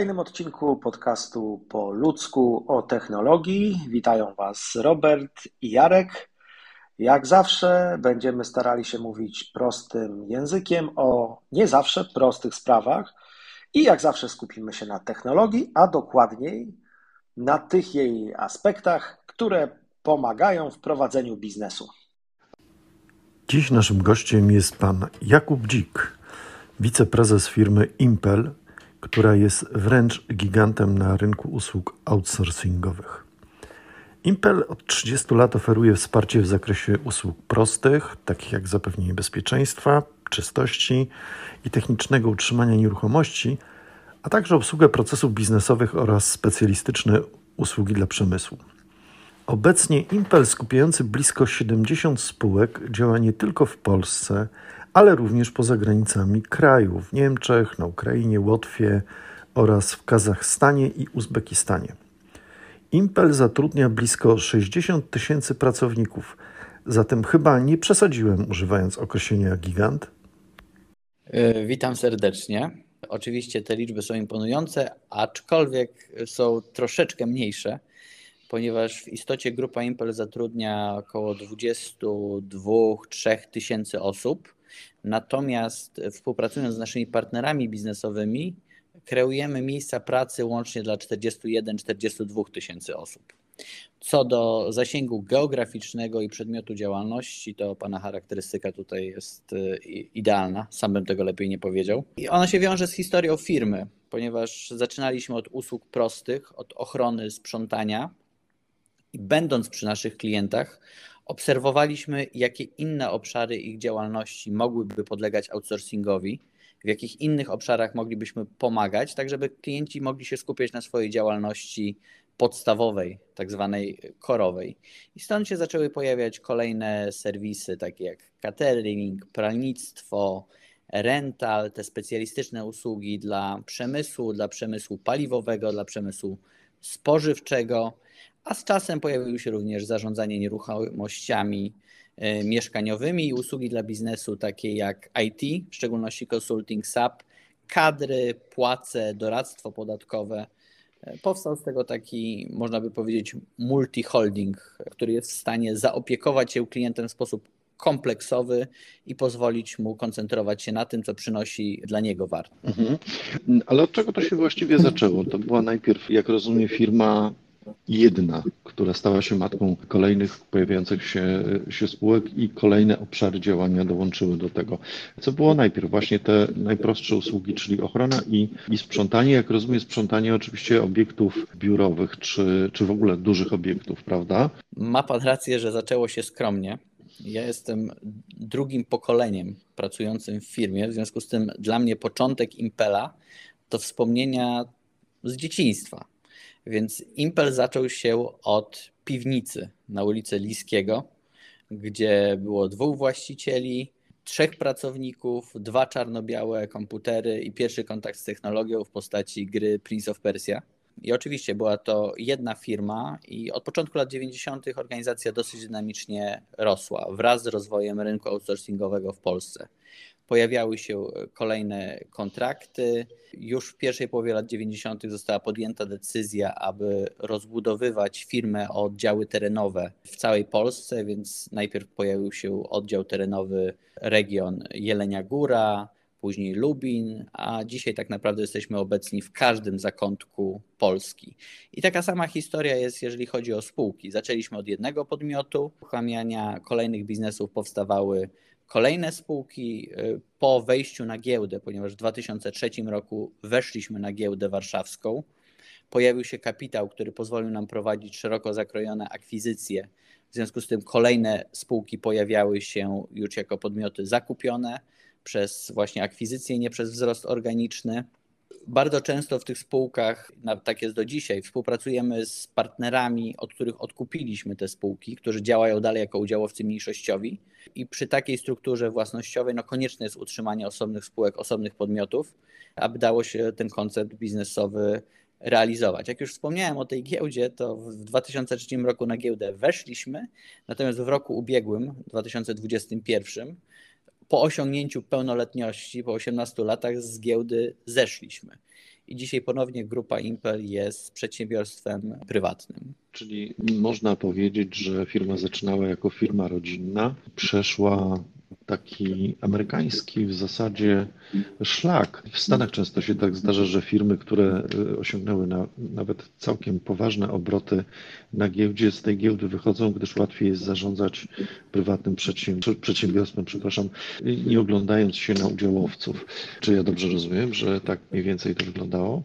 Kolejnym odcinku podcastu po ludzku o technologii witają Was Robert i Jarek. Jak zawsze będziemy starali się mówić prostym językiem o nie zawsze prostych sprawach i jak zawsze skupimy się na technologii, a dokładniej na tych jej aspektach, które pomagają w prowadzeniu biznesu. Dziś naszym gościem jest pan Jakub Dzik, wiceprezes firmy Impel, która jest wręcz gigantem na rynku usług outsourcingowych. Impel od 30 lat oferuje wsparcie w zakresie usług prostych, takich jak zapewnienie bezpieczeństwa, czystości i technicznego utrzymania nieruchomości, a także obsługę procesów biznesowych oraz specjalistyczne usługi dla przemysłu. Obecnie Impel skupiający blisko 70 spółek działa nie tylko w Polsce, ale również poza granicami kraju w Niemczech, na Ukrainie, Łotwie oraz w Kazachstanie i Uzbekistanie. Impel zatrudnia blisko 60 tysięcy pracowników, zatem chyba nie przesadziłem używając określenia gigant. E, witam serdecznie. Oczywiście te liczby są imponujące, aczkolwiek są troszeczkę mniejsze ponieważ w istocie grupa Impel zatrudnia około 22-3 tysięcy osób. Natomiast współpracując z naszymi partnerami biznesowymi, kreujemy miejsca pracy łącznie dla 41-42 tysięcy osób. Co do zasięgu geograficznego i przedmiotu działalności, to Pana charakterystyka tutaj jest y, idealna, sam bym tego lepiej nie powiedział. I ona się wiąże z historią firmy, ponieważ zaczynaliśmy od usług prostych, od ochrony sprzątania, i będąc przy naszych klientach, obserwowaliśmy, jakie inne obszary ich działalności mogłyby podlegać outsourcingowi, w jakich innych obszarach moglibyśmy pomagać, tak żeby klienci mogli się skupiać na swojej działalności podstawowej, tak zwanej korowej. I stąd się zaczęły pojawiać kolejne serwisy, takie jak catering, pralnictwo, rental, te specjalistyczne usługi dla przemysłu, dla przemysłu paliwowego, dla przemysłu spożywczego a z czasem pojawiły się również zarządzanie nieruchomościami e, mieszkaniowymi i usługi dla biznesu takie jak IT, w szczególności consulting SAP, kadry, płace, doradztwo podatkowe. E, powstał z tego taki, można by powiedzieć, multi-holding, który jest w stanie zaopiekować się klientem w sposób kompleksowy i pozwolić mu koncentrować się na tym, co przynosi dla niego wartość. Mhm. Ale od czego to się właściwie zaczęło? To była najpierw, jak rozumiem, firma jedna, która stała się matką kolejnych pojawiających się, się spółek i kolejne obszary działania dołączyły do tego. Co było najpierw? Właśnie te najprostsze usługi, czyli ochrona i, i sprzątanie. Jak rozumiem, sprzątanie oczywiście obiektów biurowych, czy, czy w ogóle dużych obiektów, prawda? Ma pan rację, że zaczęło się skromnie. Ja jestem drugim pokoleniem pracującym w firmie, w związku z tym dla mnie początek Impela to wspomnienia z dzieciństwa. Więc Impel zaczął się od piwnicy na ulicy Liskiego, gdzie było dwóch właścicieli, trzech pracowników, dwa czarno-białe komputery i pierwszy kontakt z technologią w postaci gry Prince of Persia. I oczywiście była to jedna firma i od początku lat 90. organizacja dosyć dynamicznie rosła wraz z rozwojem rynku outsourcingowego w Polsce pojawiały się e, kolejne kontrakty. Już w pierwszej połowie lat 90. została podjęta decyzja, aby rozbudowywać firmę o oddziały terenowe w całej Polsce, więc najpierw pojawił się oddział terenowy region Jelenia Góra, później Lubin, a dzisiaj tak naprawdę jesteśmy obecni w każdym zakątku Polski. I taka sama historia jest, jeżeli chodzi o spółki. Zaczęliśmy od jednego podmiotu, uruchamiania kolejnych biznesów powstawały Kolejne spółki y, po wejściu na giełdę, ponieważ w 2003 roku weszliśmy na giełdę warszawską, pojawił się kapitał, który pozwolił nam prowadzić szeroko zakrojone akwizycje. W związku z tym kolejne spółki pojawiały się już jako podmioty zakupione przez właśnie akwizycje, nie przez wzrost organiczny. Bardzo często w tych spółkach, tak jest do dzisiaj, współpracujemy z partnerami, od których odkupiliśmy te spółki, którzy działają dalej jako udziałowcy mniejszościowi. I przy takiej strukturze własnościowej no konieczne jest utrzymanie osobnych spółek, osobnych podmiotów, aby dało się ten koncept biznesowy realizować. Jak już wspomniałem o tej giełdzie, to w 2003 roku na giełdę weszliśmy, natomiast w roku ubiegłym, 2021, po osiągnięciu pełnoletności, po 18 latach z giełdy zeszliśmy. i dzisiaj ponownie grupa Impel jest przedsiębiorstwem prywatnym. Czyli można powiedzieć, że firma zaczynała jako firma rodzinna, przeszła taki amerykański w zasadzie szlak. W Stanach często się tak zdarza, że firmy, które y, osiągnęły na, nawet całkiem poważne obroty na giełdzie, z tej giełdy wychodzą, gdyż łatwiej jest zarządzać prywatnym przedsiębiorstwem, przepraszam, nie oglądając się na udziałowców. Czy ja dobrze rozumiem, że tak mniej więcej to wyglądało?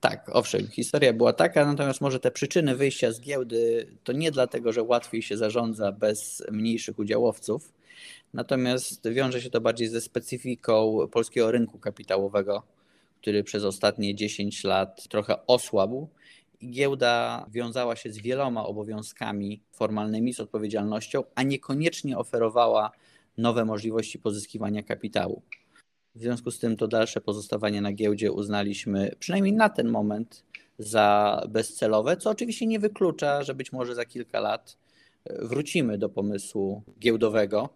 Tak, owszem, historia była taka, natomiast może te przyczyny wyjścia z giełdy to nie dlatego, że łatwiej się zarządza bez mniejszych udziałowców, natomiast wiąże się to bardziej ze specyfiką polskiego rynku kapitałowego, który przez ostatnie 10 lat trochę osłabł i giełda wiązała się z wieloma obowiązkami formalnymi, z odpowiedzialnością, a niekoniecznie oferowała nowe możliwości pozyskiwania kapitału. W związku z tym to dalsze pozostawanie na giełdzie uznaliśmy przynajmniej na ten moment za bezcelowe, co oczywiście nie wyklucza, że być może za kilka lat wrócimy do pomysłu giełdowego.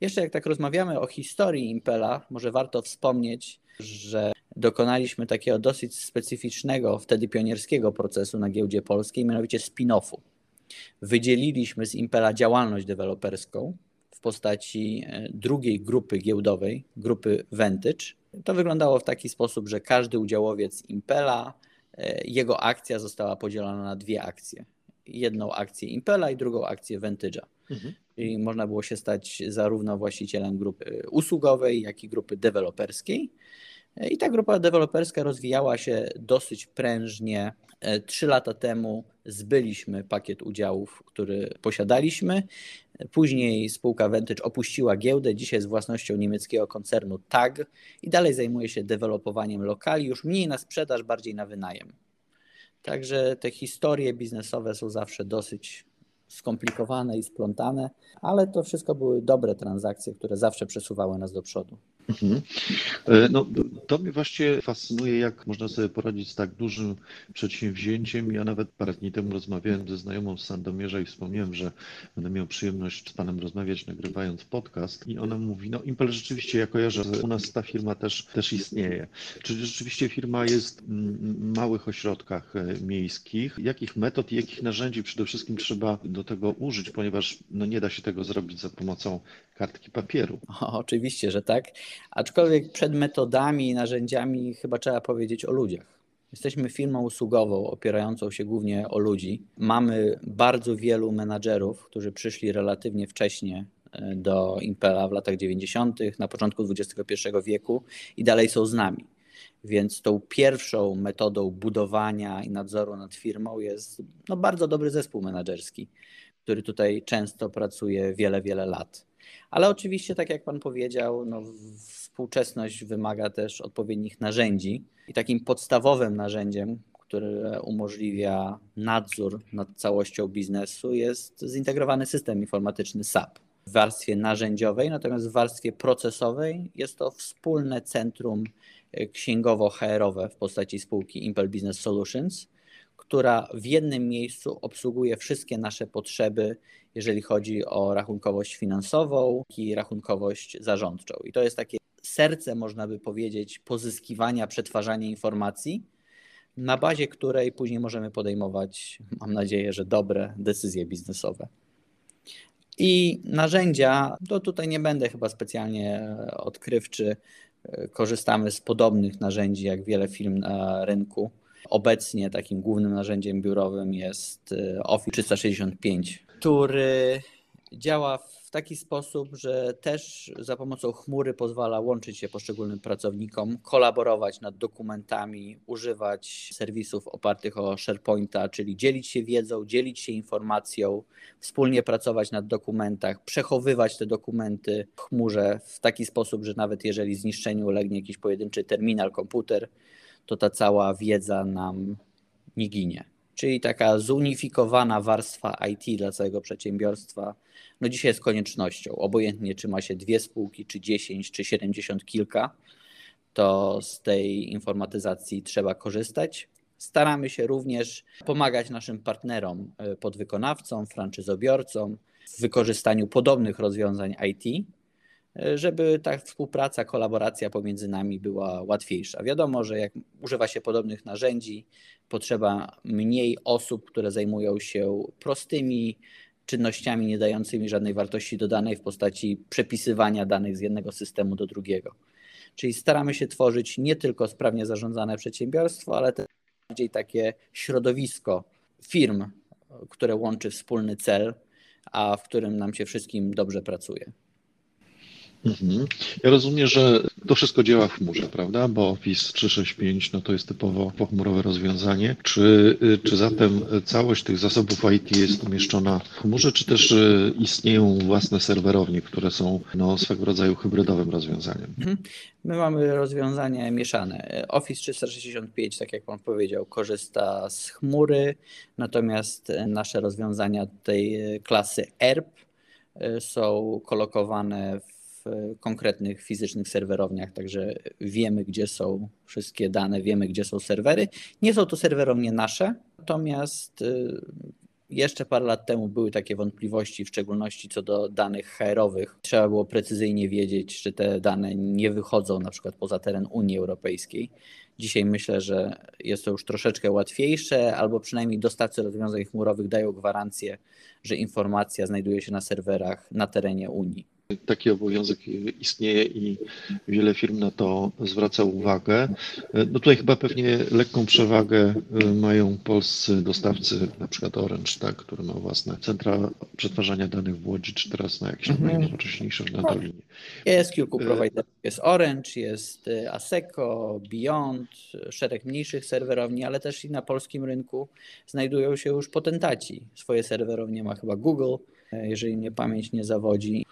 Jeszcze jak tak rozmawiamy o historii Impela, może warto wspomnieć, że dokonaliśmy takiego dosyć specyficznego, wtedy pionierskiego procesu na giełdzie polskiej, mianowicie spin-offu. Wydzieliliśmy z Impela działalność deweloperską, postaci e, drugiej grupy giełdowej, grupy Vantage. To wyglądało w taki sposób, że każdy udziałowiec Impela, e, jego akcja została podzielona na dwie akcje. Jedną akcję Impela i drugą akcję Vantage'a. Mhm. Czyli można było się stać zarówno właścicielem grupy usługowej, jak i grupy deweloperskiej. I ta grupa deweloperska rozwijała się dosyć prężnie. Trzy lata temu zbyliśmy pakiet udziałów, który posiadaliśmy Później spółka Vantage opuściła giełdę, dzisiaj jest własnością niemieckiego koncernu TAG i dalej zajmuje się dewelopowaniem lokali, już mniej na sprzedaż, bardziej na wynajem. Także te historie biznesowe są zawsze dosyć skomplikowane i splątane, ale to wszystko były dobre transakcje, które zawsze przesuwały nas do przodu. Mhm. E, no, to mnie właśnie fascynuje, jak można sobie poradzić z tak dużym przedsięwzięciem. Ja nawet parę dni temu rozmawiałem ze znajomą z Sandomierza i wspomniałem, że będę miał przyjemność z Panem rozmawiać, nagrywając podcast. I ona mówi, no Impel rzeczywiście, ja kojarzę, u nas ta firma też, też istnieje. Czyli rzeczywiście firma jest w małych ośrodkach e, miejskich. Jakich metod i jakich narzędzi przede wszystkim trzeba do tego użyć, ponieważ no, nie da się tego zrobić za pomocą kartki papieru. O, oczywiście, że tak. Aczkolwiek przed metodami i narzędziami chyba trzeba powiedzieć o ludziach. Jesteśmy firmą usługową opierającą się głównie o ludzi. Mamy bardzo wielu menadżerów, którzy przyszli relatywnie wcześnie e, do Impela w latach 90., na początku XXI wieku i dalej są z nami. Więc tą pierwszą metodą budowania i nadzoru nad firmą jest no, bardzo dobry zespół menedżerski, który tutaj często pracuje wiele, wiele lat. Ale oczywiście, tak jak Pan powiedział, no, współczesność wymaga też odpowiednich narzędzi. I takim podstawowym narzędziem, które umożliwia nadzór nad całością biznesu, jest zintegrowany system informatyczny SAP. W warstwie narzędziowej, natomiast w warstwie procesowej jest to wspólne centrum księgowo-HR-owe w postaci spółki Impel Business Solutions, która w jednym miejscu obsługuje wszystkie nasze potrzeby, jeżeli chodzi o rachunkowość finansową i rachunkowość zarządczą. I to jest takie serce, można by powiedzieć, pozyskiwania, przetwarzania informacji, na bazie której później możemy podejmować, mam nadzieję, że dobre decyzje biznesowe. I narzędzia, to tutaj nie będę chyba specjalnie odkrywczy, korzystamy z podobnych narzędzi jak wiele firm na rynku. Obecnie takim głównym narzędziem biurowym jest e, Office 365, który działa w taki sposób, że też za pomocą chmury pozwala łączyć się poszczególnym pracownikom, kolaborować nad dokumentami, używać serwisów opartych o SharePointa, czyli dzielić się wiedzą, dzielić się informacją, wspólnie pracować nad dokumentach, przechowywać te dokumenty w chmurze w taki sposób, że nawet jeżeli zniszczeniu ulegnie jakiś pojedynczy terminal, komputer, to ta cała wiedza nam nie ginie. Czyli taka zunifikowana warstwa IT dla całego przedsiębiorstwa, no dzisiaj jest koniecznością. Obojętnie, czy ma się dwie spółki, czy dziesięć, czy siedemdziesiąt kilka, to z tej informatyzacji trzeba korzystać. Staramy się również pomagać naszym partnerom, e, podwykonawcom, franczyzobiorcom w wykorzystaniu podobnych rozwiązań IT żeby ta współpraca, kolaboracja pomiędzy nami była łatwiejsza. Wiadomo, że jak używa się podobnych narzędzi, potrzeba mniej osób, które zajmują się prostymi czynnościami nie dającymi żadnej wartości dodanej w postaci przepisywania danych z jednego systemu do drugiego. Czyli staramy się tworzyć nie tylko sprawnie zarządzane przedsiębiorstwo, ale też bardziej takie środowisko firm, które łączy wspólny cel, a w którym nam się wszystkim dobrze pracuje. Mhm. Ja rozumiem, że to wszystko działa w chmurze, prawda? Bo Office 365 no to jest typowo pochmurowe rozwiązanie. Czy, czy zatem całość tych zasobów IT jest umieszczona w chmurze, czy też y, istnieją własne serwerownie, które są no, swego rodzaju hybrydowym rozwiązaniem? Mhm. My mamy rozwiązanie mieszane. Office 365, tak jak Pan powiedział, korzysta z chmury, natomiast nasze rozwiązania tej klasy ERP y, są kolokowane w konkretnych fizycznych serwerowniach, także wiemy, gdzie są wszystkie dane, wiemy, gdzie są serwery. Nie są to serwerownie nasze, natomiast y, jeszcze parę lat temu były takie wątpliwości, w szczególności co do danych HR-owych. Trzeba było precyzyjnie wiedzieć, że te dane nie wychodzą na przykład poza teren Unii Europejskiej. Dzisiaj myślę, że jest to już troszeczkę łatwiejsze, albo przynajmniej dostawcy rozwiązań chmurowych dają gwarancję, że informacja znajduje się na serwerach na terenie Unii. Taki obowiązek istnieje i wiele firm na to zwraca uwagę. No tutaj chyba pewnie lekką przewagę y, mają polscy dostawcy, na przykład Orange, tak, który ma własne centra przetwarzania danych w Łodzi, czy teraz na jakieś mhm. najnowocześniejsze na Dolinie. Jest kilku y, providerów. Jest Orange, jest y, Aseco, Beyond, szereg mniejszych serwerowni, ale też i na polskim rynku znajdują się już potentaci. Swoje serwerownie ma chyba Google, jeżeli mnie pamięć nie zawodzi.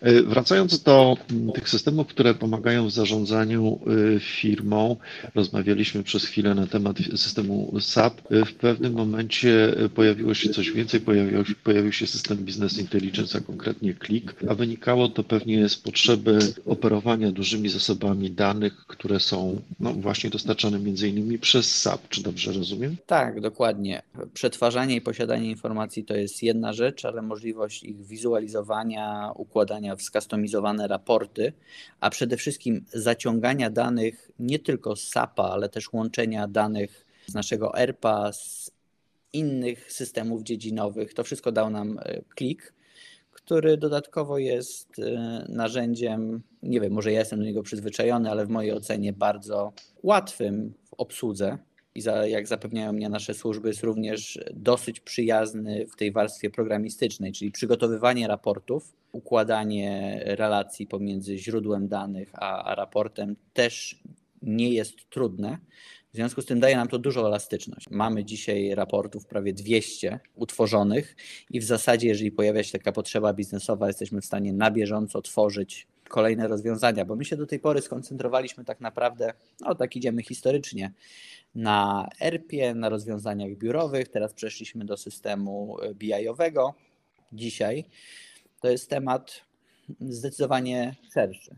E, wracając do mm, tych systemów, które pomagają w zarządzaniu e, firmą, rozmawialiśmy przez chwilę na temat systemu SAP. E, w pewnym momencie pojawiło się coś więcej, pojawił, pojawił się system Business Intelligence, a konkretnie Click, a wynikało to pewnie z potrzeby operowania dużymi zasobami danych, które są no, właśnie dostarczane między innymi przez SAP. Czy dobrze rozumiem? Tak, dokładnie. Przetwarzanie i posiadanie informacji to jest jedna rzecz, ale możliwość ich wizualizowania, układania układania w skustomizowane raporty, a przede wszystkim zaciągania danych nie tylko z SAP-a, ale też łączenia danych z naszego ERP-a, z innych systemów dziedzinowych. To wszystko dał nam e, klik, który dodatkowo jest e, narzędziem, nie wiem, może ja jestem do niego przyzwyczajony, ale w mojej ocenie bardzo łatwym w obsłudze i za, jak zapewniają mnie nasze służby, jest również dosyć przyjazny w tej warstwie programistycznej, czyli przygotowywanie raportów, układanie relacji pomiędzy źródłem danych a, a raportem też nie jest trudne. W związku z tym daje nam to dużą elastyczność. Mamy dzisiaj raportów prawie 200 utworzonych i w zasadzie, jeżeli pojawia się taka potrzeba biznesowa, jesteśmy w stanie na bieżąco tworzyć kolejne rozwiązania, bo my się do tej pory skoncentrowaliśmy tak naprawdę, no tak idziemy historycznie, na ERP-ie, na rozwiązaniach biurowych. Teraz przeszliśmy do systemu BI-owego. Dzisiaj to jest temat zdecydowanie szerszy.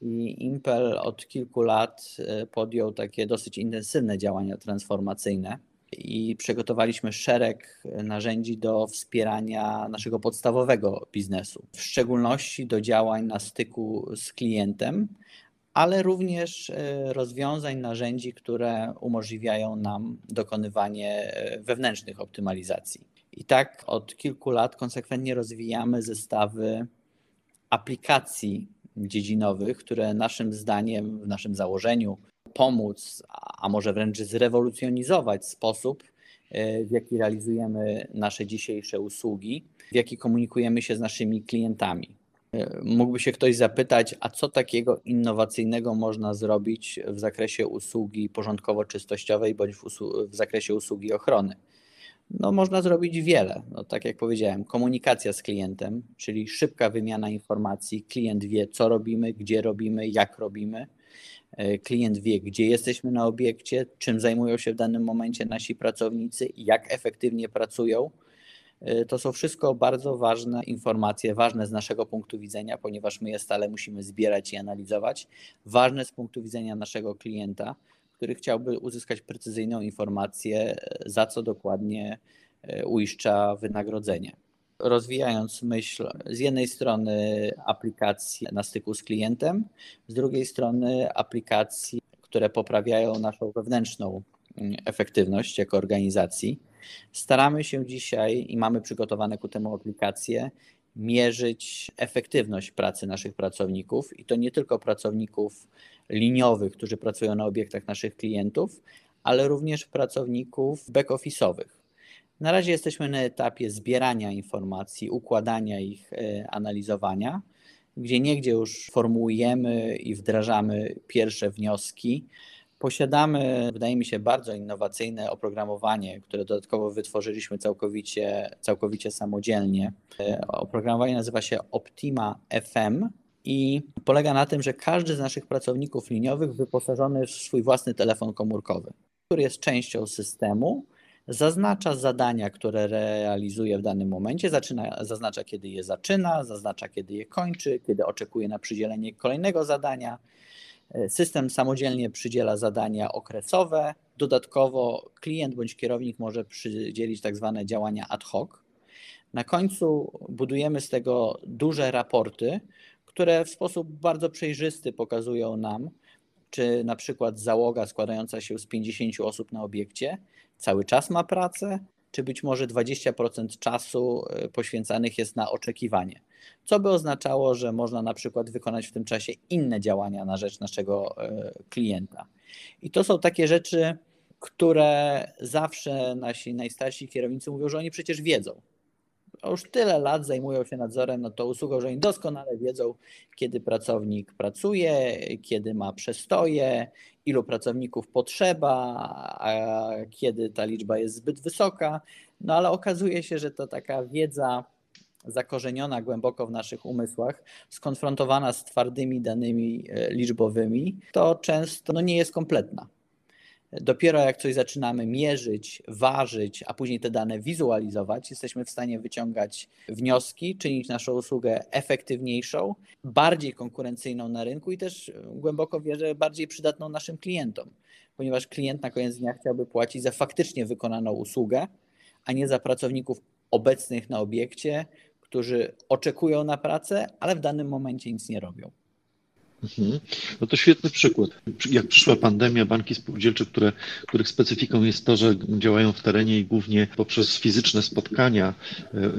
I Impel od kilku lat e, podjął takie dosyć intensywne działania transformacyjne i przygotowaliśmy szereg narzędzi do wspierania naszego podstawowego biznesu, w szczególności do działań na styku z klientem, ale również e, rozwiązań, narzędzi, które umożliwiają nam dokonywanie e, wewnętrznych optymalizacji. I tak od kilku lat konsekwentnie rozwijamy zestawy aplikacji dziedzinowych, które naszym zdaniem, w naszym założeniu pomóc, a może wręcz zrewolucjonizować sposób, e, w jaki realizujemy nasze dzisiejsze usługi, w jaki komunikujemy się z naszymi klientami. Mógłby się ktoś zapytać, a co takiego innowacyjnego można zrobić w zakresie usługi porządkowo-czystościowej bądź w, w, zakresie usługi ochrony? No, można zrobić wiele. No, tak jak powiedziałem, komunikacja z klientem, czyli szybka wymiana informacji. Klient wie, co robimy, gdzie robimy, jak robimy. E, klient wie, gdzie jesteśmy na obiekcie, czym zajmują się w danym momencie nasi pracownicy, jak efektywnie pracują Y, to są wszystko bardzo ważne informacje, ważne z naszego punktu widzenia, ponieważ my je stale musimy zbierać i analizować. Ważne z punktu widzenia naszego klienta, który chciałby uzyskać precyzyjną informację, za co dokładnie uiszcza wynagrodzenie. Rozwijając myśl z jednej strony aplikacji na styku z klientem, z drugiej strony aplikacji, które poprawiają naszą wewnętrzną mm, efektywność jako organizacji. Staramy się dzisiaj i mamy przygotowane ku temu aplikacje, mierzyć efektywność pracy naszych pracowników i to nie tylko pracowników liniowych, którzy pracują na obiektach naszych klientów, ale również pracowników back-office'owych. Na razie jesteśmy na etapie zbierania informacji, układania ich, e, analizowania, gdzie niegdzie już formułujemy i wdrażamy pierwsze wnioski. Posiadamy, wydaje mi się, bardzo innowacyjne oprogramowanie, które dodatkowo wytworzyliśmy całkowicie, całkowicie samodzielnie. E, oprogramowanie nazywa się Optima FM i polega na tym, że każdy z naszych pracowników liniowych wyposażony w swój własny telefon komórkowy, który jest częścią systemu, zaznacza zadania, które realizuje w danym momencie, zaczyna, zaznacza kiedy je zaczyna, zaznacza kiedy je kończy, kiedy oczekuje na przydzielenie kolejnego zadania. System samodzielnie przydziela zadania okresowe. Dodatkowo klient bądź kierownik może przydzielić tak zwane działania ad hoc. Na końcu budujemy z tego duże raporty, które w sposób bardzo przejrzysty pokazują nam, czy na przykład załoga składająca się z 50 osób na obiekcie cały czas ma pracę, czy być może 20% czasu e, poświęcanych jest na oczekiwanie. Co by oznaczało, że można na przykład wykonać w tym czasie inne działania na rzecz naszego e, klienta. I to są takie rzeczy, które zawsze nasi najstarsi kierownicy mówią, że oni przecież wiedzą już tyle lat zajmują się nadzorem nad tą usługą, że oni doskonale wiedzą, kiedy pracownik pracuje, kiedy ma przestoje, ilu pracowników potrzeba, a kiedy ta liczba jest zbyt wysoka. No ale okazuje się, że to taka wiedza zakorzeniona głęboko w naszych umysłach, skonfrontowana z twardymi danymi e, liczbowymi, to często no, nie jest kompletna. Dopiero jak coś zaczynamy mierzyć, ważyć, a później te dane wizualizować, jesteśmy w stanie wyciągać wnioski, czynić naszą usługę efektywniejszą, bardziej konkurencyjną na rynku i też głęboko wierzę, bardziej przydatną naszym klientom, ponieważ klient na koniec dnia chciałby płacić za faktycznie wykonaną usługę, a nie za pracowników obecnych na obiekcie, którzy oczekują na pracę, ale w danym momencie nic nie robią. Mhm. No to świetny przykład. Jak przyszła pandemia, banki spółdzielcze, które, których specyfiką jest to, że działają w terenie i głównie poprzez fizyczne spotkania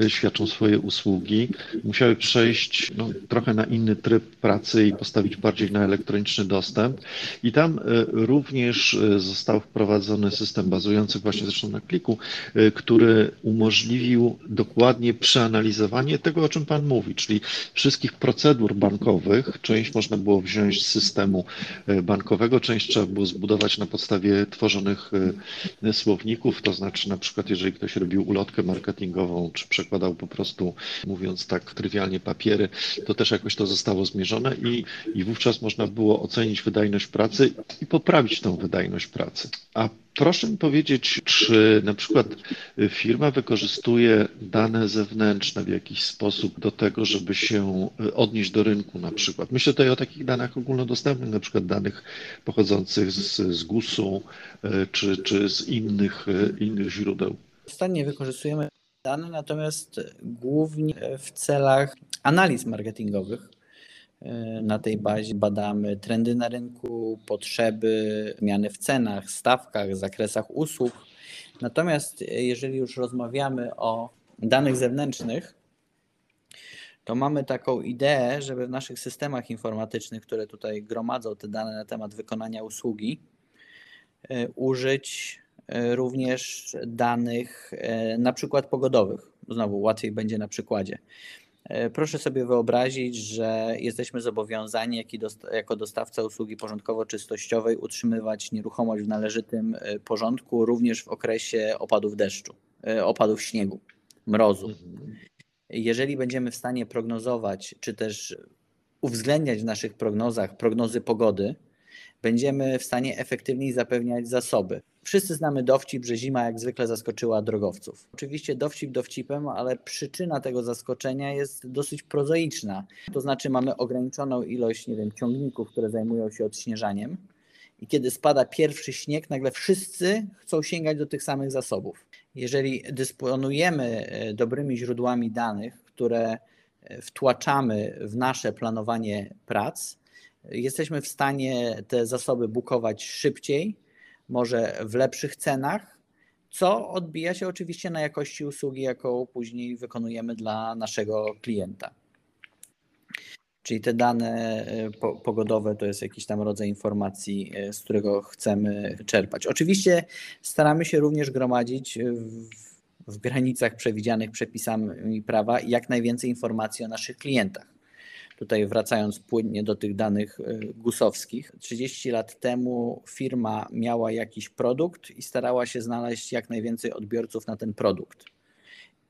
e, świadczą swoje usługi, musiały przejść no, trochę na inny tryb pracy i postawić bardziej na elektroniczny dostęp. I tam e, również e, został wprowadzony system bazujący właśnie zresztą na kliku, który umożliwił dokładnie przeanalizowanie tego, o czym Pan mówi, czyli wszystkich procedur bankowych. Część można było było wziąć z systemu e, bankowego, część trzeba było zbudować na podstawie tworzonych e, słowników, to znaczy na przykład jeżeli ktoś robił ulotkę marketingową, czy przekładał po prostu, mówiąc tak trywialnie, papiery, to też jakoś to zostało zmierzone i, i wówczas można było ocenić wydajność pracy i poprawić tą wydajność pracy. A Proszę mi powiedzieć, czy na przykład firma wykorzystuje dane zewnętrzne w jakiś sposób do tego, żeby się odnieść do rynku na przykład. Myślę tutaj o takich danach ogólnodostępnych, na przykład danych pochodzących z, z GUS-u czy, czy z innych, innych źródeł. Ostatnio wykorzystujemy dane, natomiast głównie w celach analiz marketingowych na tej bazie badamy trendy na rynku, potrzeby, zmiany w cenach, stawkach, zakresach usług. Natomiast e, jeżeli już rozmawiamy o danych zewnętrznych, to mamy taką ideę, żeby w naszych systemach informatycznych, które tutaj gromadzą te dane na temat wykonania usługi, e, użyć również danych na przykład pogodowych. Znowu łatwiej będzie na przykładzie. E, proszę sobie wyobrazić, że jesteśmy zobowiązani jako dostawca usługi porządkowo-czystościowej utrzymywać nieruchomość w należytym e, porządku również w okresie opadów deszczu, e, opadów śniegu, mrozu. Jeżeli będziemy w stanie prognozować, czy też uwzględniać w naszych prognozach prognozy pogody, będziemy w stanie efektywniej zapewniać zasoby. Wszyscy znamy dowcip, że zima jak zwykle zaskoczyła drogowców. Oczywiście dowcip dowcipem, ale przyczyna tego zaskoczenia jest dosyć prozaiczna. To znaczy mamy ograniczoną ilość, nie wiem, ciągników, które zajmują się odśnieżaniem i kiedy spada pierwszy śnieg, nagle wszyscy chcą sięgać do tych samych zasobów. Jeżeli dysponujemy e, dobrymi źródłami danych, które e, wtłaczamy w nasze planowanie prac, jesteśmy w stanie te zasoby bukować szybciej, może w lepszych cenach, co odbija się oczywiście na jakości usługi, jaką później wykonujemy dla naszego klienta. Czyli te dane e, pogodowe to jest jakiś tam rodzaj informacji, e, z którego chcemy czerpać. Oczywiście staramy się również gromadzić w, w granicach przewidzianych przepisami prawa jak najwięcej informacji o naszych klientach. Tutaj wracając płynnie do tych danych e, gusowskich, 30 lat temu firma miała jakiś produkt i starała się znaleźć jak najwięcej odbiorców na ten produkt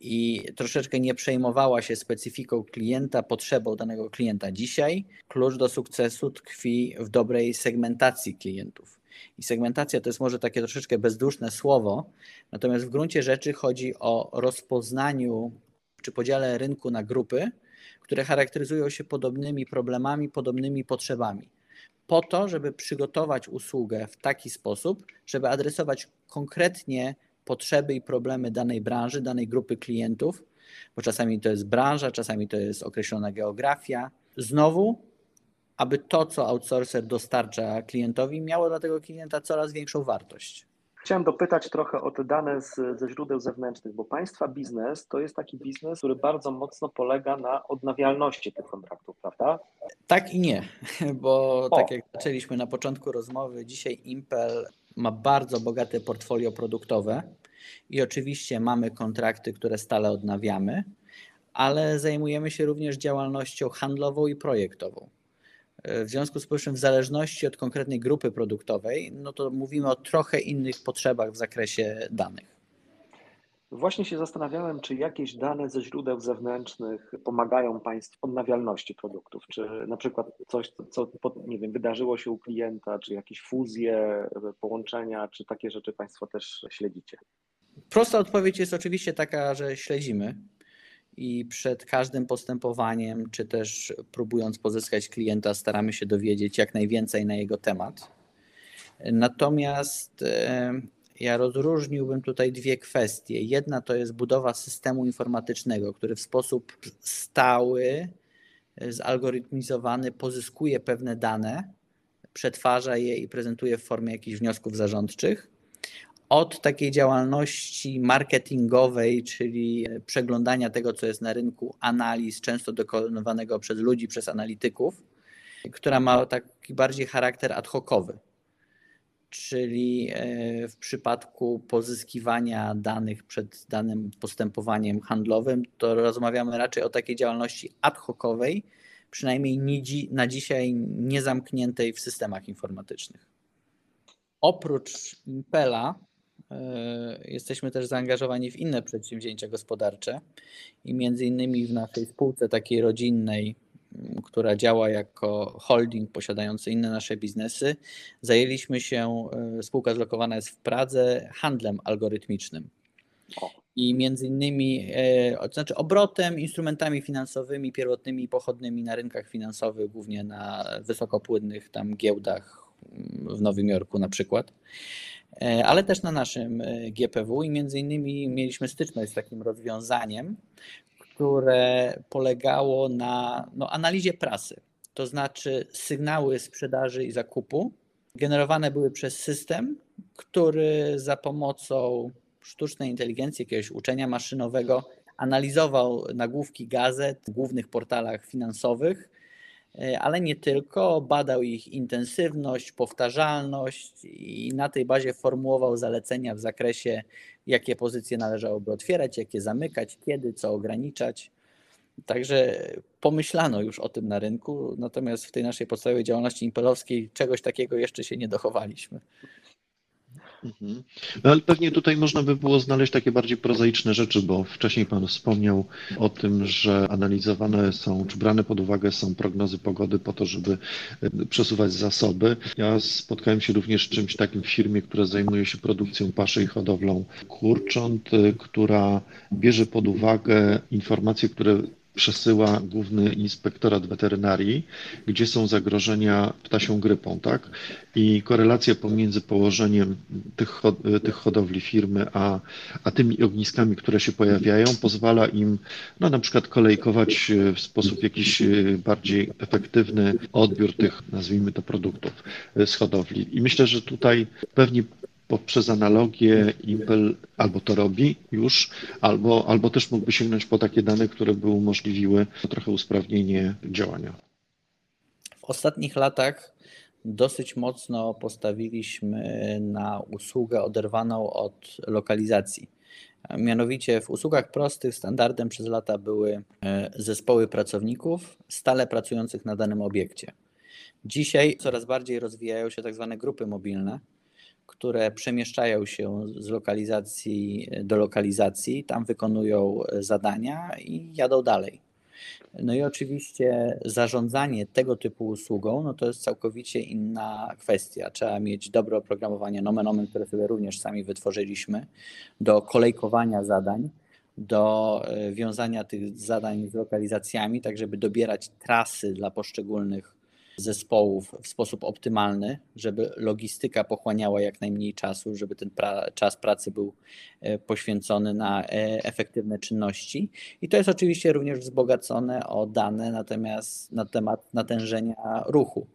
i troszeczkę nie przejmowała się specyfiką klienta, potrzebą danego klienta. Dzisiaj klucz do sukcesu tkwi w dobrej segmentacji klientów. I segmentacja to jest może takie troszeczkę bezduszne słowo, natomiast w gruncie rzeczy chodzi o rozpoznaniu czy podziale rynku na grupy, które charakteryzują się podobnymi problemami, podobnymi potrzebami. Po to, żeby przygotować usługę w taki sposób, żeby adresować konkretnie potrzeby i problemy danej branży, danej grupy klientów, bo czasami to jest branża, czasami to jest określona geografia. Znowu, aby to, co outsourcer dostarcza klientowi, miało dla tego klienta coraz większą wartość. Chciałem dopytać trochę o te dane z, ze źródeł zewnętrznych, bo państwa biznes to jest taki biznes, który bardzo mocno polega na odnawialności tych kontraktów, prawda? Tak i nie, bo o. tak jak zaczęliśmy na początku rozmowy, dzisiaj Impel ma bardzo bogate portfolio produktowe i oczywiście mamy kontrakty, które stale odnawiamy, ale zajmujemy się również działalnością handlową i projektową. W związku z powyższym, w zależności od konkretnej grupy produktowej, no to mówimy o trochę innych potrzebach w zakresie danych. Właśnie się zastanawiałem, czy jakieś dane ze źródeł zewnętrznych pomagają Państwu w odnawialności produktów, czy na przykład coś, co nie wiem, wydarzyło się u klienta, czy jakieś fuzje, połączenia, czy takie rzeczy Państwo też śledzicie? Prosta odpowiedź jest oczywiście taka, że śledzimy i przed każdym postępowaniem, czy też próbując pozyskać klienta, staramy się dowiedzieć jak najwięcej na jego temat. Natomiast e, ja rozróżniłbym tutaj dwie kwestie. Jedna to jest budowa systemu informatycznego, który w sposób stały, zalgorytmizowany pozyskuje pewne dane, przetwarza je i prezentuje w formie jakichś wniosków zarządczych od takiej działalności marketingowej, czyli przeglądania tego, co jest na rynku, analiz, często dokonywanego przez ludzi, przez analityków, która ma taki bardziej charakter ad hocowy. Czyli e, w przypadku pozyskiwania danych przed danym postępowaniem handlowym, to rozmawiamy raczej o takiej działalności ad hocowej, przynajmniej na dzisiaj niezamkniętej w systemach informatycznych. Oprócz Impela, E, jesteśmy też zaangażowani w inne przedsięwzięcia gospodarcze i między innymi w naszej spółce takiej rodzinnej, która działa jako holding posiadający inne nasze biznesy, zajęliśmy się, e, spółka zlokowana jest w Pradze, handlem algorytmicznym. I między innymi, e, to znaczy obrotem, instrumentami finansowymi, pierwotnymi i pochodnymi na rynkach finansowych, głównie na wysokopłynnych tam giełdach w Nowym Jorku na przykład. E, ale też na naszym e, GPW i między innymi mieliśmy styczność z takim rozwiązaniem, które polegało na no, analizie prasy. To znaczy sygnały sprzedaży i zakupu generowane były przez system, który za pomocą sztucznej inteligencji, jakiegoś uczenia maszynowego analizował nagłówki gazet w głównych portalach finansowych ale nie tylko, badał ich intensywność, powtarzalność i na tej bazie formułował zalecenia w zakresie, jakie pozycje należałoby otwierać, jakie zamykać, kiedy, co ograniczać. Także pomyślano już o tym na rynku, natomiast w tej naszej podstawowej działalności impelowskiej czegoś takiego jeszcze się nie dochowaliśmy. Mhm. No, ale pewnie tutaj można by było znaleźć takie bardziej prozaiczne rzeczy, bo wcześniej Pan wspomniał o tym, że analizowane są, czy brane pod uwagę są prognozy pogody po to, żeby e, przesuwać zasoby. Ja spotkałem się również z czymś takim w firmie, która zajmuje się produkcją paszy i hodowlą kurcząt, e, która bierze pod uwagę informacje, które przesyła główny inspektorat weterynarii, gdzie są zagrożenia ptasią grypą, tak? I korelacja pomiędzy położeniem tych, tych hodowli firmy, a, a tymi ogniskami, które się pojawiają, pozwala im no, na przykład kolejkować w sposób jakiś bardziej efektywny odbiór tych, nazwijmy to, produktów z hodowli. I myślę, że tutaj pewnie poprzez analogię Impel albo to robi już, albo, albo też mógłby sięgnąć po takie dane, które by umożliwiły trochę usprawnienie działania. W ostatnich latach dosyć mocno postawiliśmy na usługę oderwaną od lokalizacji. Mianowicie w usługach prostych standardem przez lata były e, zespoły pracowników stale pracujących na danym obiekcie. Dzisiaj coraz bardziej rozwijają się tak zwane grupy mobilne, które przemieszczają się z lokalizacji do lokalizacji, tam wykonują zadania i jadą dalej. No i oczywiście zarządzanie tego typu usługą, no to jest całkowicie inna kwestia. Trzeba mieć dobre oprogramowanie nomen omen, które sobie również sami wytworzyliśmy, do kolejkowania zadań, do e, wiązania tych zadań z lokalizacjami, tak żeby dobierać trasy dla poszczególnych zespołów w sposób optymalny, żeby logistyka pochłaniała jak najmniej czasu, żeby ten pra czas pracy był e, poświęcony na e, efektywne czynności. I to jest oczywiście również wzbogacone o dane natomiast na temat natężenia ruchu,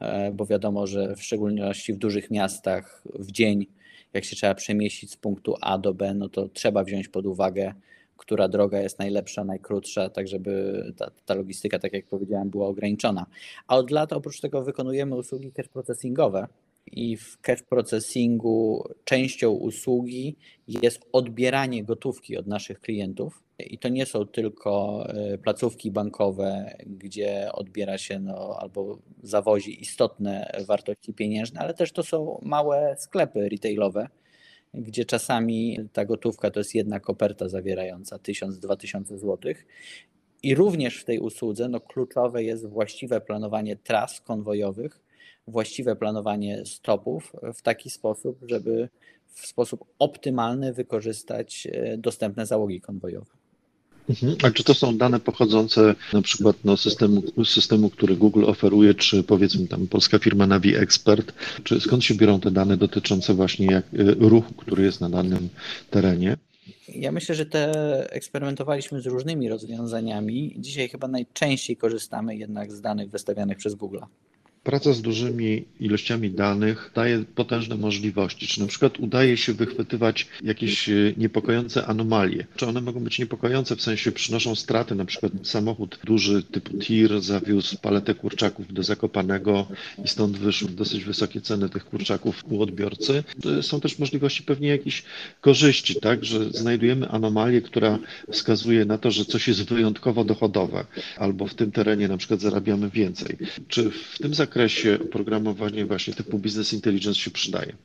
e, bo wiadomo, że w szczególności w dużych miastach w dzień, jak się trzeba przemieścić z punktu A do B, no to trzeba wziąć pod uwagę która droga jest najlepsza, najkrótsza, tak żeby ta, ta, logistyka, tak jak powiedziałem, była ograniczona. A od lat oprócz tego wykonujemy usługi cash processingowe i w cash processingu częścią usługi jest odbieranie gotówki od naszych klientów. I to nie są tylko e, placówki bankowe, gdzie odbiera się no, albo zawozi istotne wartości pieniężne, ale też to są małe sklepy retailowe, gdzie czasami ta gotówka to jest jedna koperta zawierająca 1000-2000 zł. I również w tej usłudze no, kluczowe jest właściwe planowanie tras konwojowych, właściwe planowanie stopów w taki sposób, żeby w sposób optymalny wykorzystać e, dostępne załogi konwojowe. Mhm. A czy to są dane pochodzące na przykład no, systemu, systemu, który Google oferuje, czy powiedzmy tam polska firma Navi Expert, czy skąd się biorą te dane dotyczące właśnie jak, y, ruchu, który jest na danym terenie? Ja myślę, że te eksperymentowaliśmy z różnymi rozwiązaniami. Dzisiaj chyba najczęściej korzystamy jednak z danych wystawianych przez Google. Praca z dużymi ilościami danych daje potężne możliwości. Czy na przykład udaje się wychwytywać jakieś e, niepokojące anomalie? Czy one mogą być niepokojące w sensie przynoszą straty? Na przykład samochód duży typu TIR zawiózł paletę kurczaków do Zakopanego i stąd wyszły dosyć wysokie ceny tych kurczaków u odbiorcy. Są też możliwości pewnie jakichś korzyści, tak, że znajdujemy anomalię, która wskazuje na to, że coś jest wyjątkowo dochodowe albo w tym terenie na przykład zarabiamy więcej. Czy w tym zakresie zakresie oprogramowanie właśnie typu Business Intelligence się przydaje?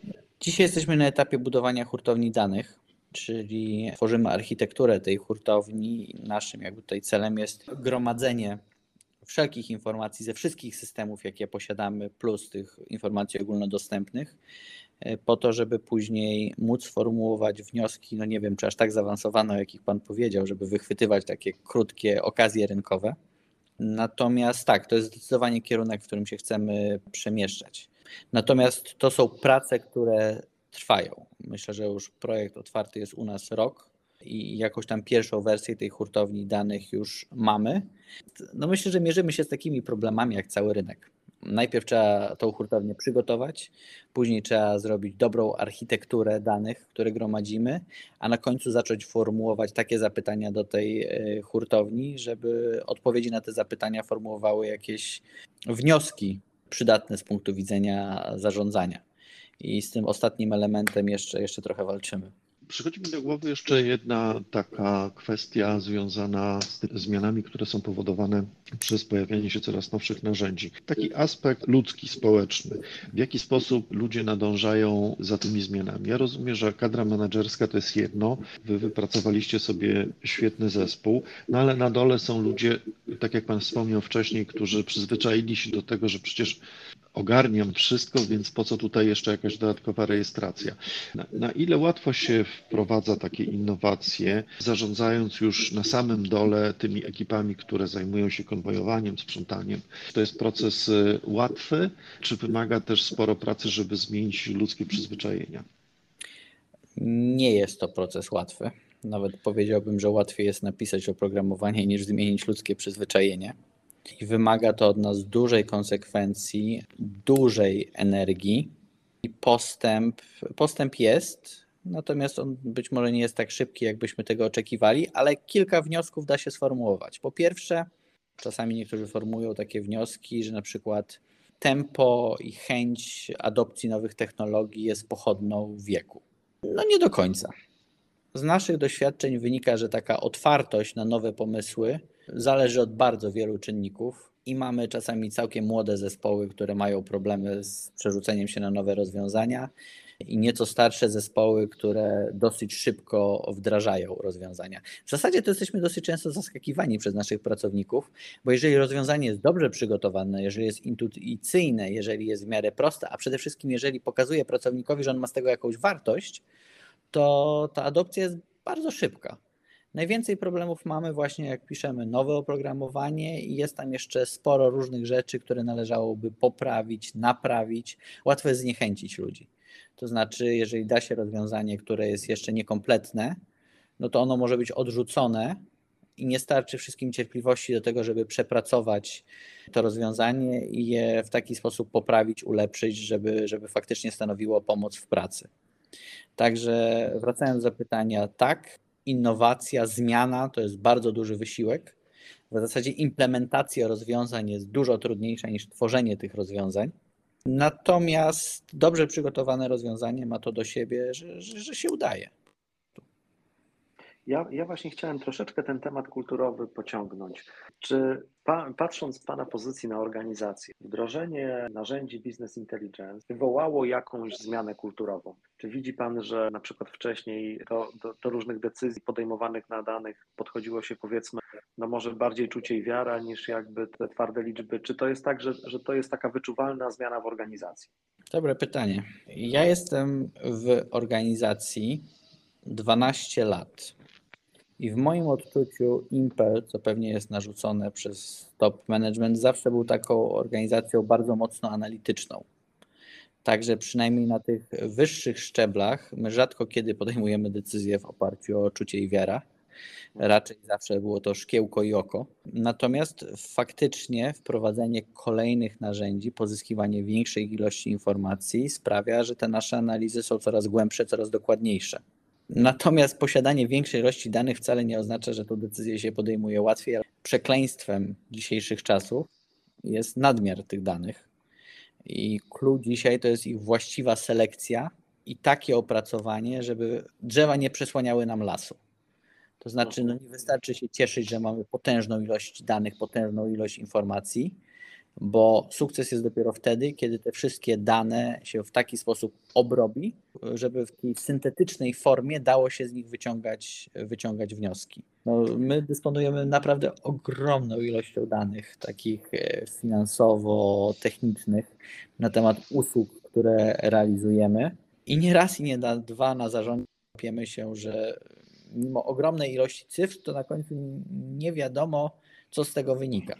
Dzisiaj jesteśmy na etapie budowania hurtowni danych, czyli tworzymy architekturę tej hurtowni. Naszym jakby tutaj celem jest gromadzenie wszelkich informacji ze wszystkich systemów, jakie posiadamy, plus tych informacji ogólnodostępnych, e, po to, żeby później móc formułować wnioski, no nie wiem, czy aż tak zaawansowane, jak Pan powiedział, żeby wychwytywać takie krótkie okazje rynkowe Natomiast tak, to jest zdecydowanie kierunek, w którym się chcemy przemieszczać. Natomiast to są prace, które trwają. Myślę, że już projekt otwarty jest u nas rok i jakąś tam pierwszą wersję tej hurtowni danych już mamy. No myślę, że mierzymy się z takimi problemami jak cały rynek najpierw trzeba tą hurtownię przygotować, później trzeba zrobić dobrą architekturę danych, które gromadzimy, a na końcu zacząć formułować takie zapytania do tej e, hurtowni, żeby odpowiedzi na te zapytania formułowały jakieś wnioski przydatne z punktu widzenia zarządzania. I z tym ostatnim elementem jeszcze, jeszcze trochę walczymy. Przychodzi mi do głowy jeszcze jedna taka kwestia związana z zmianami, które są powodowane przez pojawianie się coraz nowszych narzędzi. Taki aspekt ludzki, społeczny. W jaki sposób ludzie nadążają za tymi zmianami? Ja rozumiem, że kadra menedżerska to jest jedno. Wy wypracowaliście sobie świetny zespół, no ale na dole są ludzie, tak jak Pan wspomniał wcześniej, którzy przyzwyczaili się do tego, że przecież ogarniam wszystko, więc po co tutaj jeszcze jakaś dodatkowa rejestracja? Na, na ile łatwo się wprowadza takie innowacje, zarządzając już na samym dole tymi ekipami, które zajmują się konwojowaniem, sprzątaniem. To jest proces y, łatwy, czy wymaga też sporo pracy, żeby zmienić ludzkie przyzwyczajenia? Nie jest to proces łatwy. Nawet powiedziałbym, że łatwiej jest napisać oprogramowanie niż zmienić ludzkie przyzwyczajenie. I wymaga to od nas dużej konsekwencji, dużej energii i postęp. Postęp jest, natomiast on być może nie jest tak szybki, jakbyśmy tego oczekiwali, ale kilka wniosków da się sformułować. Po pierwsze, czasami niektórzy formułują takie wnioski, że na przykład tempo i chęć adopcji nowych technologii jest pochodną wieku. No nie do końca. Z naszych doświadczeń wynika, że taka otwartość na nowe pomysły zależy od bardzo wielu czynników i mamy czasami całkiem młode zespoły, które mają problemy z przerzuceniem się na nowe rozwiązania i nieco starsze zespoły, które dosyć szybko wdrażają rozwiązania. W zasadzie to jesteśmy dosyć często zaskakiwani przez naszych pracowników, bo jeżeli rozwiązanie jest dobrze przygotowane, jeżeli jest intuicyjne, jeżeli jest w miarę proste, a przede wszystkim jeżeli pokazuje pracownikowi, że on ma z tego jakąś wartość, to ta adopcja jest bardzo szybka. Najwięcej problemów mamy właśnie jak piszemy nowe oprogramowanie i jest tam jeszcze sporo różnych rzeczy, które należałoby poprawić, naprawić. Łatwo jest zniechęcić ludzi. To znaczy, jeżeli da się rozwiązanie, które jest jeszcze niekompletne, no to ono może być odrzucone i nie starczy wszystkim cierpliwości do tego, żeby przepracować to rozwiązanie i je w taki sposób poprawić, ulepszyć, żeby, żeby faktycznie stanowiło pomoc w pracy. Także wracając do pytania, tak, innowacja, zmiana to jest bardzo duży wysiłek. W zasadzie implementacja rozwiązań jest dużo trudniejsza niż tworzenie tych rozwiązań. Natomiast dobrze przygotowane rozwiązanie ma to do siebie, że, że, że się udaje. Ja, ja właśnie chciałem troszeczkę ten temat kulturowy pociągnąć. Czy pa, patrząc z Pana pozycji na organizację, wdrożenie narzędzi Business Intelligence wywołało jakąś zmianę kulturową? Czy widzi Pan, że na przykład wcześniej do, do, do różnych decyzji podejmowanych na danych podchodziło się powiedzmy, no może bardziej czucie i wiara niż jakby te twarde liczby? Czy to jest tak, że, że to jest taka wyczuwalna zmiana w organizacji? Dobre pytanie. Ja jestem w organizacji 12 lat. I w moim odczuciu Impel, co pewnie jest narzucone przez top management, zawsze był taką organizacją bardzo mocno analityczną. Także przynajmniej na tych wyższych szczeblach my rzadko kiedy podejmujemy decyzje w oparciu o czucie i wiara. Raczej zawsze było to szkiełko i oko. Natomiast faktycznie wprowadzenie kolejnych narzędzi, pozyskiwanie większej ilości informacji sprawia, że te nasze analizy są coraz głębsze, coraz dokładniejsze. Natomiast posiadanie większej ilości danych wcale nie oznacza, że tą decyzję się podejmuje łatwiej. Przekleństwem dzisiejszych czasów jest nadmiar tych danych. I clue dzisiaj to jest ich właściwa selekcja i takie opracowanie, żeby drzewa nie przesłaniały nam lasu. To znaczy, no nie wystarczy się cieszyć, że mamy potężną ilość danych, potężną ilość informacji, bo sukces jest dopiero wtedy, kiedy te wszystkie dane się w taki sposób obrobi, żeby w tej syntetycznej formie dało się z nich wyciągać, wyciągać wnioski. No, my dysponujemy naprawdę ogromną ilością danych, takich e, finansowo-technicznych na temat usług, które realizujemy. I nie raz i nie dwa na zarządzie łapiemy się, że mimo ogromnej ilości cyfr, to na końcu nie wiadomo, co z tego wynika.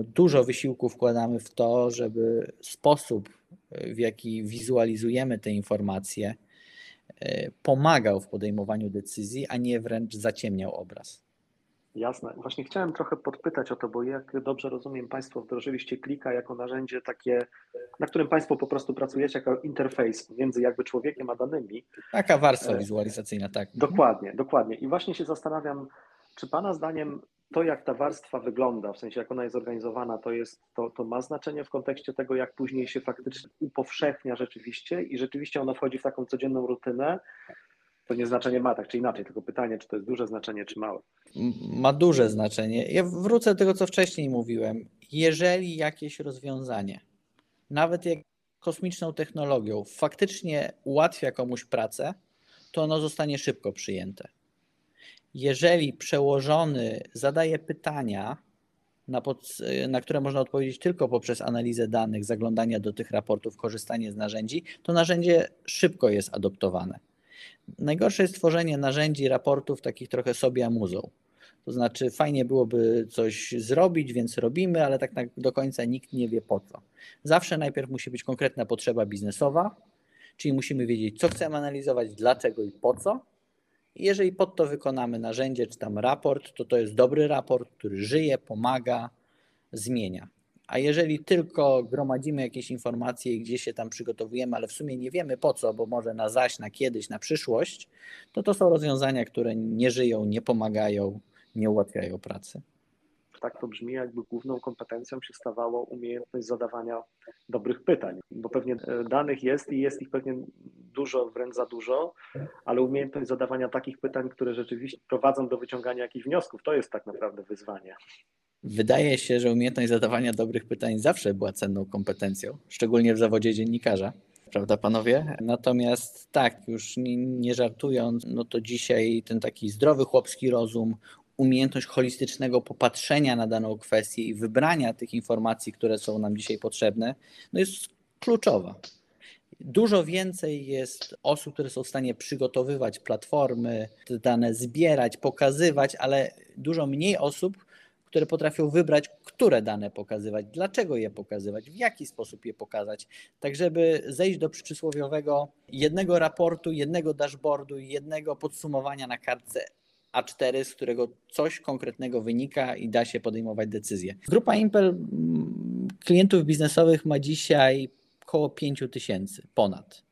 Dużo wysiłku wkładamy w to, żeby sposób, w jaki wizualizujemy te informacje, e, pomagał w podejmowaniu decyzji, a nie wręcz zaciemniał obraz. Jasne. Właśnie chciałem trochę podpytać o to, bo jak dobrze rozumiem, Państwo wdrożyliście klika jako narzędzie takie, na którym Państwo po prostu pracujecie jako interfejs między jakby człowiekiem a danymi. Taka warstwa e, wizualizacyjna, tak. Dokładnie, dokładnie. I właśnie się zastanawiam, czy Pana zdaniem to, jak ta warstwa wygląda, w sensie jak ona jest zorganizowana, to, jest, to, to ma znaczenie w kontekście tego, jak później się faktycznie upowszechnia rzeczywiście i rzeczywiście ona wchodzi w taką codzienną rutynę. To nie znaczenie ma, tak czy inaczej, tylko pytanie, czy to jest duże znaczenie, czy małe. Ma duże znaczenie. Ja wrócę do tego, co wcześniej mówiłem. Jeżeli jakieś rozwiązanie, nawet jak kosmiczną technologią, faktycznie ułatwia komuś pracę, to ono zostanie szybko przyjęte jeżeli przełożony zadaje pytania, na, pod, na, które można odpowiedzieć tylko poprzez analizę danych, zaglądania do tych raportów, korzystanie z narzędzi, to narzędzie szybko jest adoptowane. Najgorsze jest tworzenie narzędzi, raportów takich trochę sobie amuzą. To znaczy, fajnie byłoby coś zrobić, więc robimy, ale tak do końca nikt nie wie po co. Zawsze najpierw musi być konkretna potrzeba biznesowa, czyli musimy wiedzieć, co chcemy analizować, dlaczego i po co. Jeżeli pod to wykonamy narzędzie czy tam raport, to to jest dobry raport, który żyje, pomaga, zmienia. A jeżeli tylko gromadzimy jakieś informacje i gdzieś się tam przygotowujemy, ale w sumie nie wiemy po co, bo może na zaś, na kiedyś, na przyszłość, to to są rozwiązania, które nie żyją, nie pomagają, nie ułatwiają pracy. Tak to brzmi, jakby główną kompetencją się stawało umiejętność zadawania dobrych pytań, bo pewnie e, danych jest i jest ich pewnie dużo, wręcz za dużo, ale umiejętność zadawania takich pytań, które rzeczywiście prowadzą do wyciągania jakichś wniosków, to jest tak naprawdę wyzwanie. Wydaje się, że umiejętność zadawania dobrych pytań zawsze była cenną kompetencją, szczególnie w zawodzie dziennikarza. Prawda, panowie? Natomiast tak, już nie, nie żartując, no to dzisiaj ten taki zdrowy chłopski rozum, umiejętność holistycznego popatrzenia na daną kwestię i wybrania tych informacji, które są nam dzisiaj potrzebne, no jest kluczowa. Dużo więcej jest osób, które są w stanie przygotowywać platformy, te dane zbierać, pokazywać, ale dużo mniej osób, które potrafią wybrać, które dane pokazywać, dlaczego je pokazywać, w jaki sposób je pokazać, tak żeby zejść do przysłowiowego jednego raportu, jednego dashboardu, jednego podsumowania na kartce A4, z którego coś konkretnego wynika i da się podejmować decyzje. Grupa Impel mm, klientów biznesowych ma dzisiaj około 5 tysięcy ponad.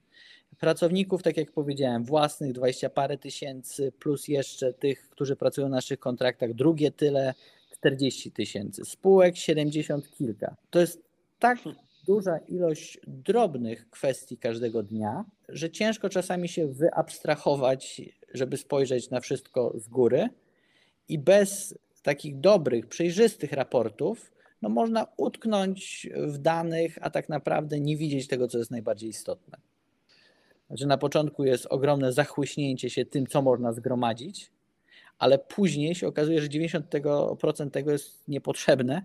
Pracowników, tak jak powiedziałem, własnych 20 parę tysięcy, plus jeszcze tych, którzy pracują na naszych kontraktach, drugie tyle, 40 tysięcy, spółek 70 kilka. To jest tak duża ilość drobnych kwestii każdego dnia, że ciężko czasami się wyabstrahować, żeby spojrzeć na wszystko z góry i bez takich dobrych, przejrzystych raportów, no można utknąć w danych, a tak naprawdę nie widzieć tego, co jest najbardziej istotne. Znaczy na początku jest ogromne zachłyśnięcie się tym, co można zgromadzić, ale później się okazuje, że 90% tego jest niepotrzebne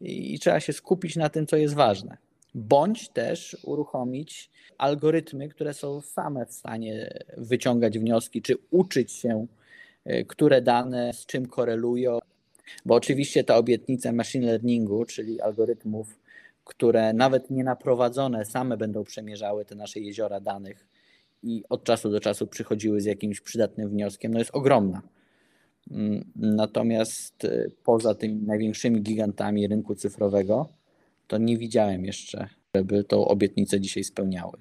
i trzeba się skupić na tym, co jest ważne. Bądź też uruchomić algorytmy, które są same w stanie wyciągać wnioski, czy uczyć się, e, które dane z czym korelują. Bo oczywiście ta obietnica machine learningu, czyli algorytmów, które nawet nie naprowadzone same będą przemierzały te nasze jeziora danych i od czasu do czasu przychodziły z jakimś przydatnym wnioskiem, no jest ogromna. Mm, natomiast y, poza tymi największymi gigantami rynku cyfrowego, to nie widziałem jeszcze, żeby tą obietnicę dzisiaj spełniały.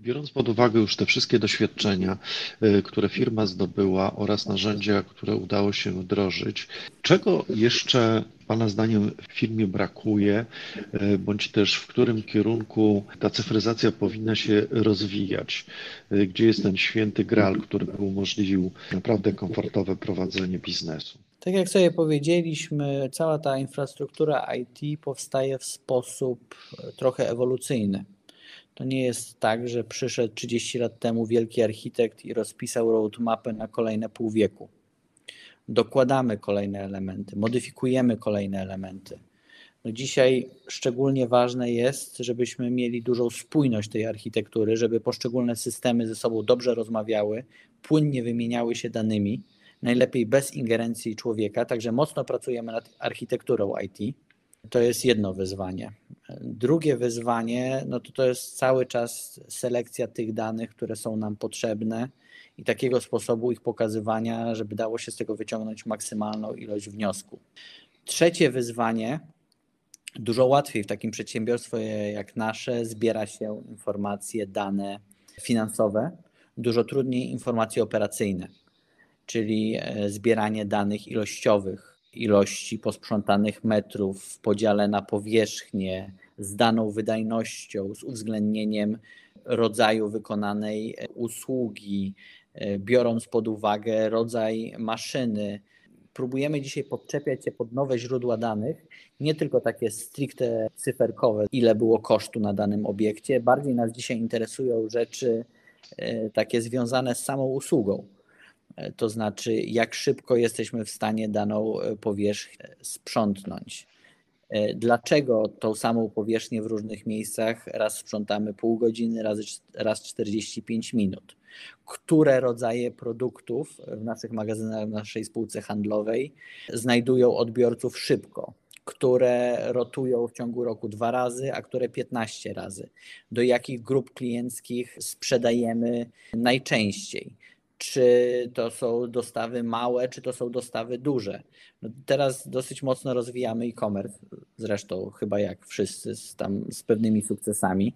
Biorąc pod uwagę już te wszystkie doświadczenia, y, które firma zdobyła oraz narzędzia, które udało się wdrożyć, czego jeszcze Pana zdaniem w firmie brakuje, y, bądź też w którym kierunku ta cyfryzacja powinna się rozwijać? Y, gdzie jest ten święty gral, który by umożliwił naprawdę komfortowe prowadzenie biznesu? Tak jak sobie powiedzieliśmy, cała ta infrastruktura IT powstaje w sposób trochę ewolucyjny. To nie jest tak, że przyszedł 30 lat temu wielki architekt i rozpisał roadmapę na kolejne pół wieku. Dokładamy kolejne elementy, modyfikujemy kolejne elementy. No dzisiaj szczególnie ważne jest, żebyśmy mieli dużą spójność tej architektury, żeby poszczególne systemy ze sobą dobrze rozmawiały, płynnie wymieniały się danymi, najlepiej bez ingerencji człowieka. Także mocno pracujemy nad architekturą IT. To jest jedno wyzwanie. Drugie wyzwanie, no to to jest cały czas selekcja tych danych, które są nam potrzebne i takiego sposobu ich pokazywania, żeby dało się z tego wyciągnąć maksymalną ilość wniosków. Trzecie wyzwanie, dużo łatwiej w takim przedsiębiorstwie jak nasze zbiera się informacje, dane finansowe, dużo trudniej informacje operacyjne, czyli e, zbieranie danych ilościowych, ilości posprzątanych metrów w podziale na powierzchnię, z daną wydajnością, z uwzględnieniem rodzaju wykonanej usługi, e, biorąc pod uwagę rodzaj maszyny. Próbujemy dzisiaj podczepiać się pod nowe źródła danych, nie tylko takie stricte cyferkowe, ile było kosztu na danym obiekcie. Bardziej nas dzisiaj interesują rzeczy e, takie związane z samą usługą E, to znaczy jak szybko jesteśmy w stanie daną e, powierzchnię sprzątnąć. E, dlaczego tą samą powierzchnię w różnych miejscach raz sprzątamy pół godziny, raz, raz 45 minut? które rodzaje produktów w naszych magazynach, w naszej spółce handlowej znajdują odbiorców szybko które rotują w ciągu roku dwa razy, a które 15 razy. Do jakich grup klienckich sprzedajemy najczęściej? Czy to są dostawy małe, czy to są dostawy duże? No teraz dosyć mocno rozwijamy e-commerce, zresztą chyba jak wszyscy z, tam z pewnymi sukcesami.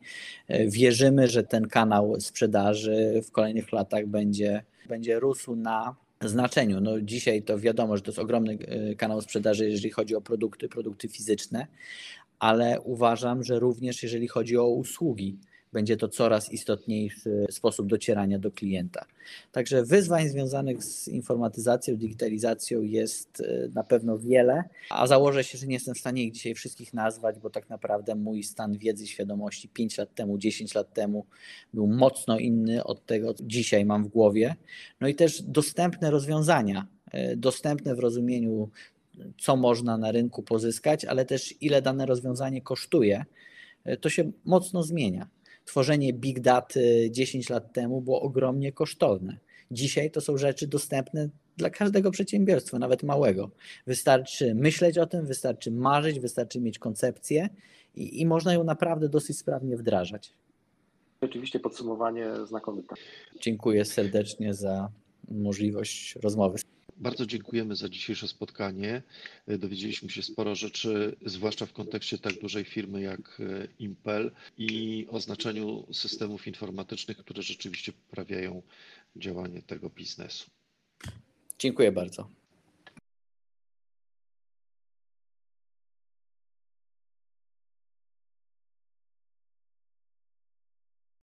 Wierzymy, że ten kanał sprzedaży w kolejnych latach będzie, będzie rósł na znaczeniu. No dzisiaj to wiadomo, że to jest ogromny e, kanał sprzedaży, jeżeli chodzi o produkty, produkty fizyczne, ale uważam, że również jeżeli chodzi o usługi, będzie to coraz istotniejszy sposób docierania do klienta. Także wyzwań związanych z informatyzacją, digitalizacją jest e, na pewno wiele, a założę się, że nie jestem w stanie ich dzisiaj wszystkich nazwać, bo tak naprawdę mój stan wiedzy, świadomości 5 lat temu, 10 lat temu był mocno inny od tego, co dzisiaj mam w głowie. No i też dostępne rozwiązania, e, dostępne w rozumieniu co można na rynku pozyskać, ale też ile dane rozwiązanie kosztuje, e, to się mocno zmienia tworzenie big daty 10 lat temu było ogromnie kosztowne. Dzisiaj to są rzeczy dostępne dla każdego przedsiębiorstwa, nawet małego. Wystarczy myśleć o tym, wystarczy marzyć, wystarczy mieć koncepcję i, i można ją naprawdę dosyć sprawnie wdrażać. Oczywiście podsumowanie znakomite. Dziękuję serdecznie za możliwość rozmowy. Bardzo dziękujemy za dzisiejsze spotkanie. Dowiedzieliśmy się sporo rzeczy, zwłaszcza w kontekście tak dużej firmy jak e, Impel i o znaczeniu systemów informatycznych, które rzeczywiście poprawiają działanie tego biznesu. Dziękuję bardzo.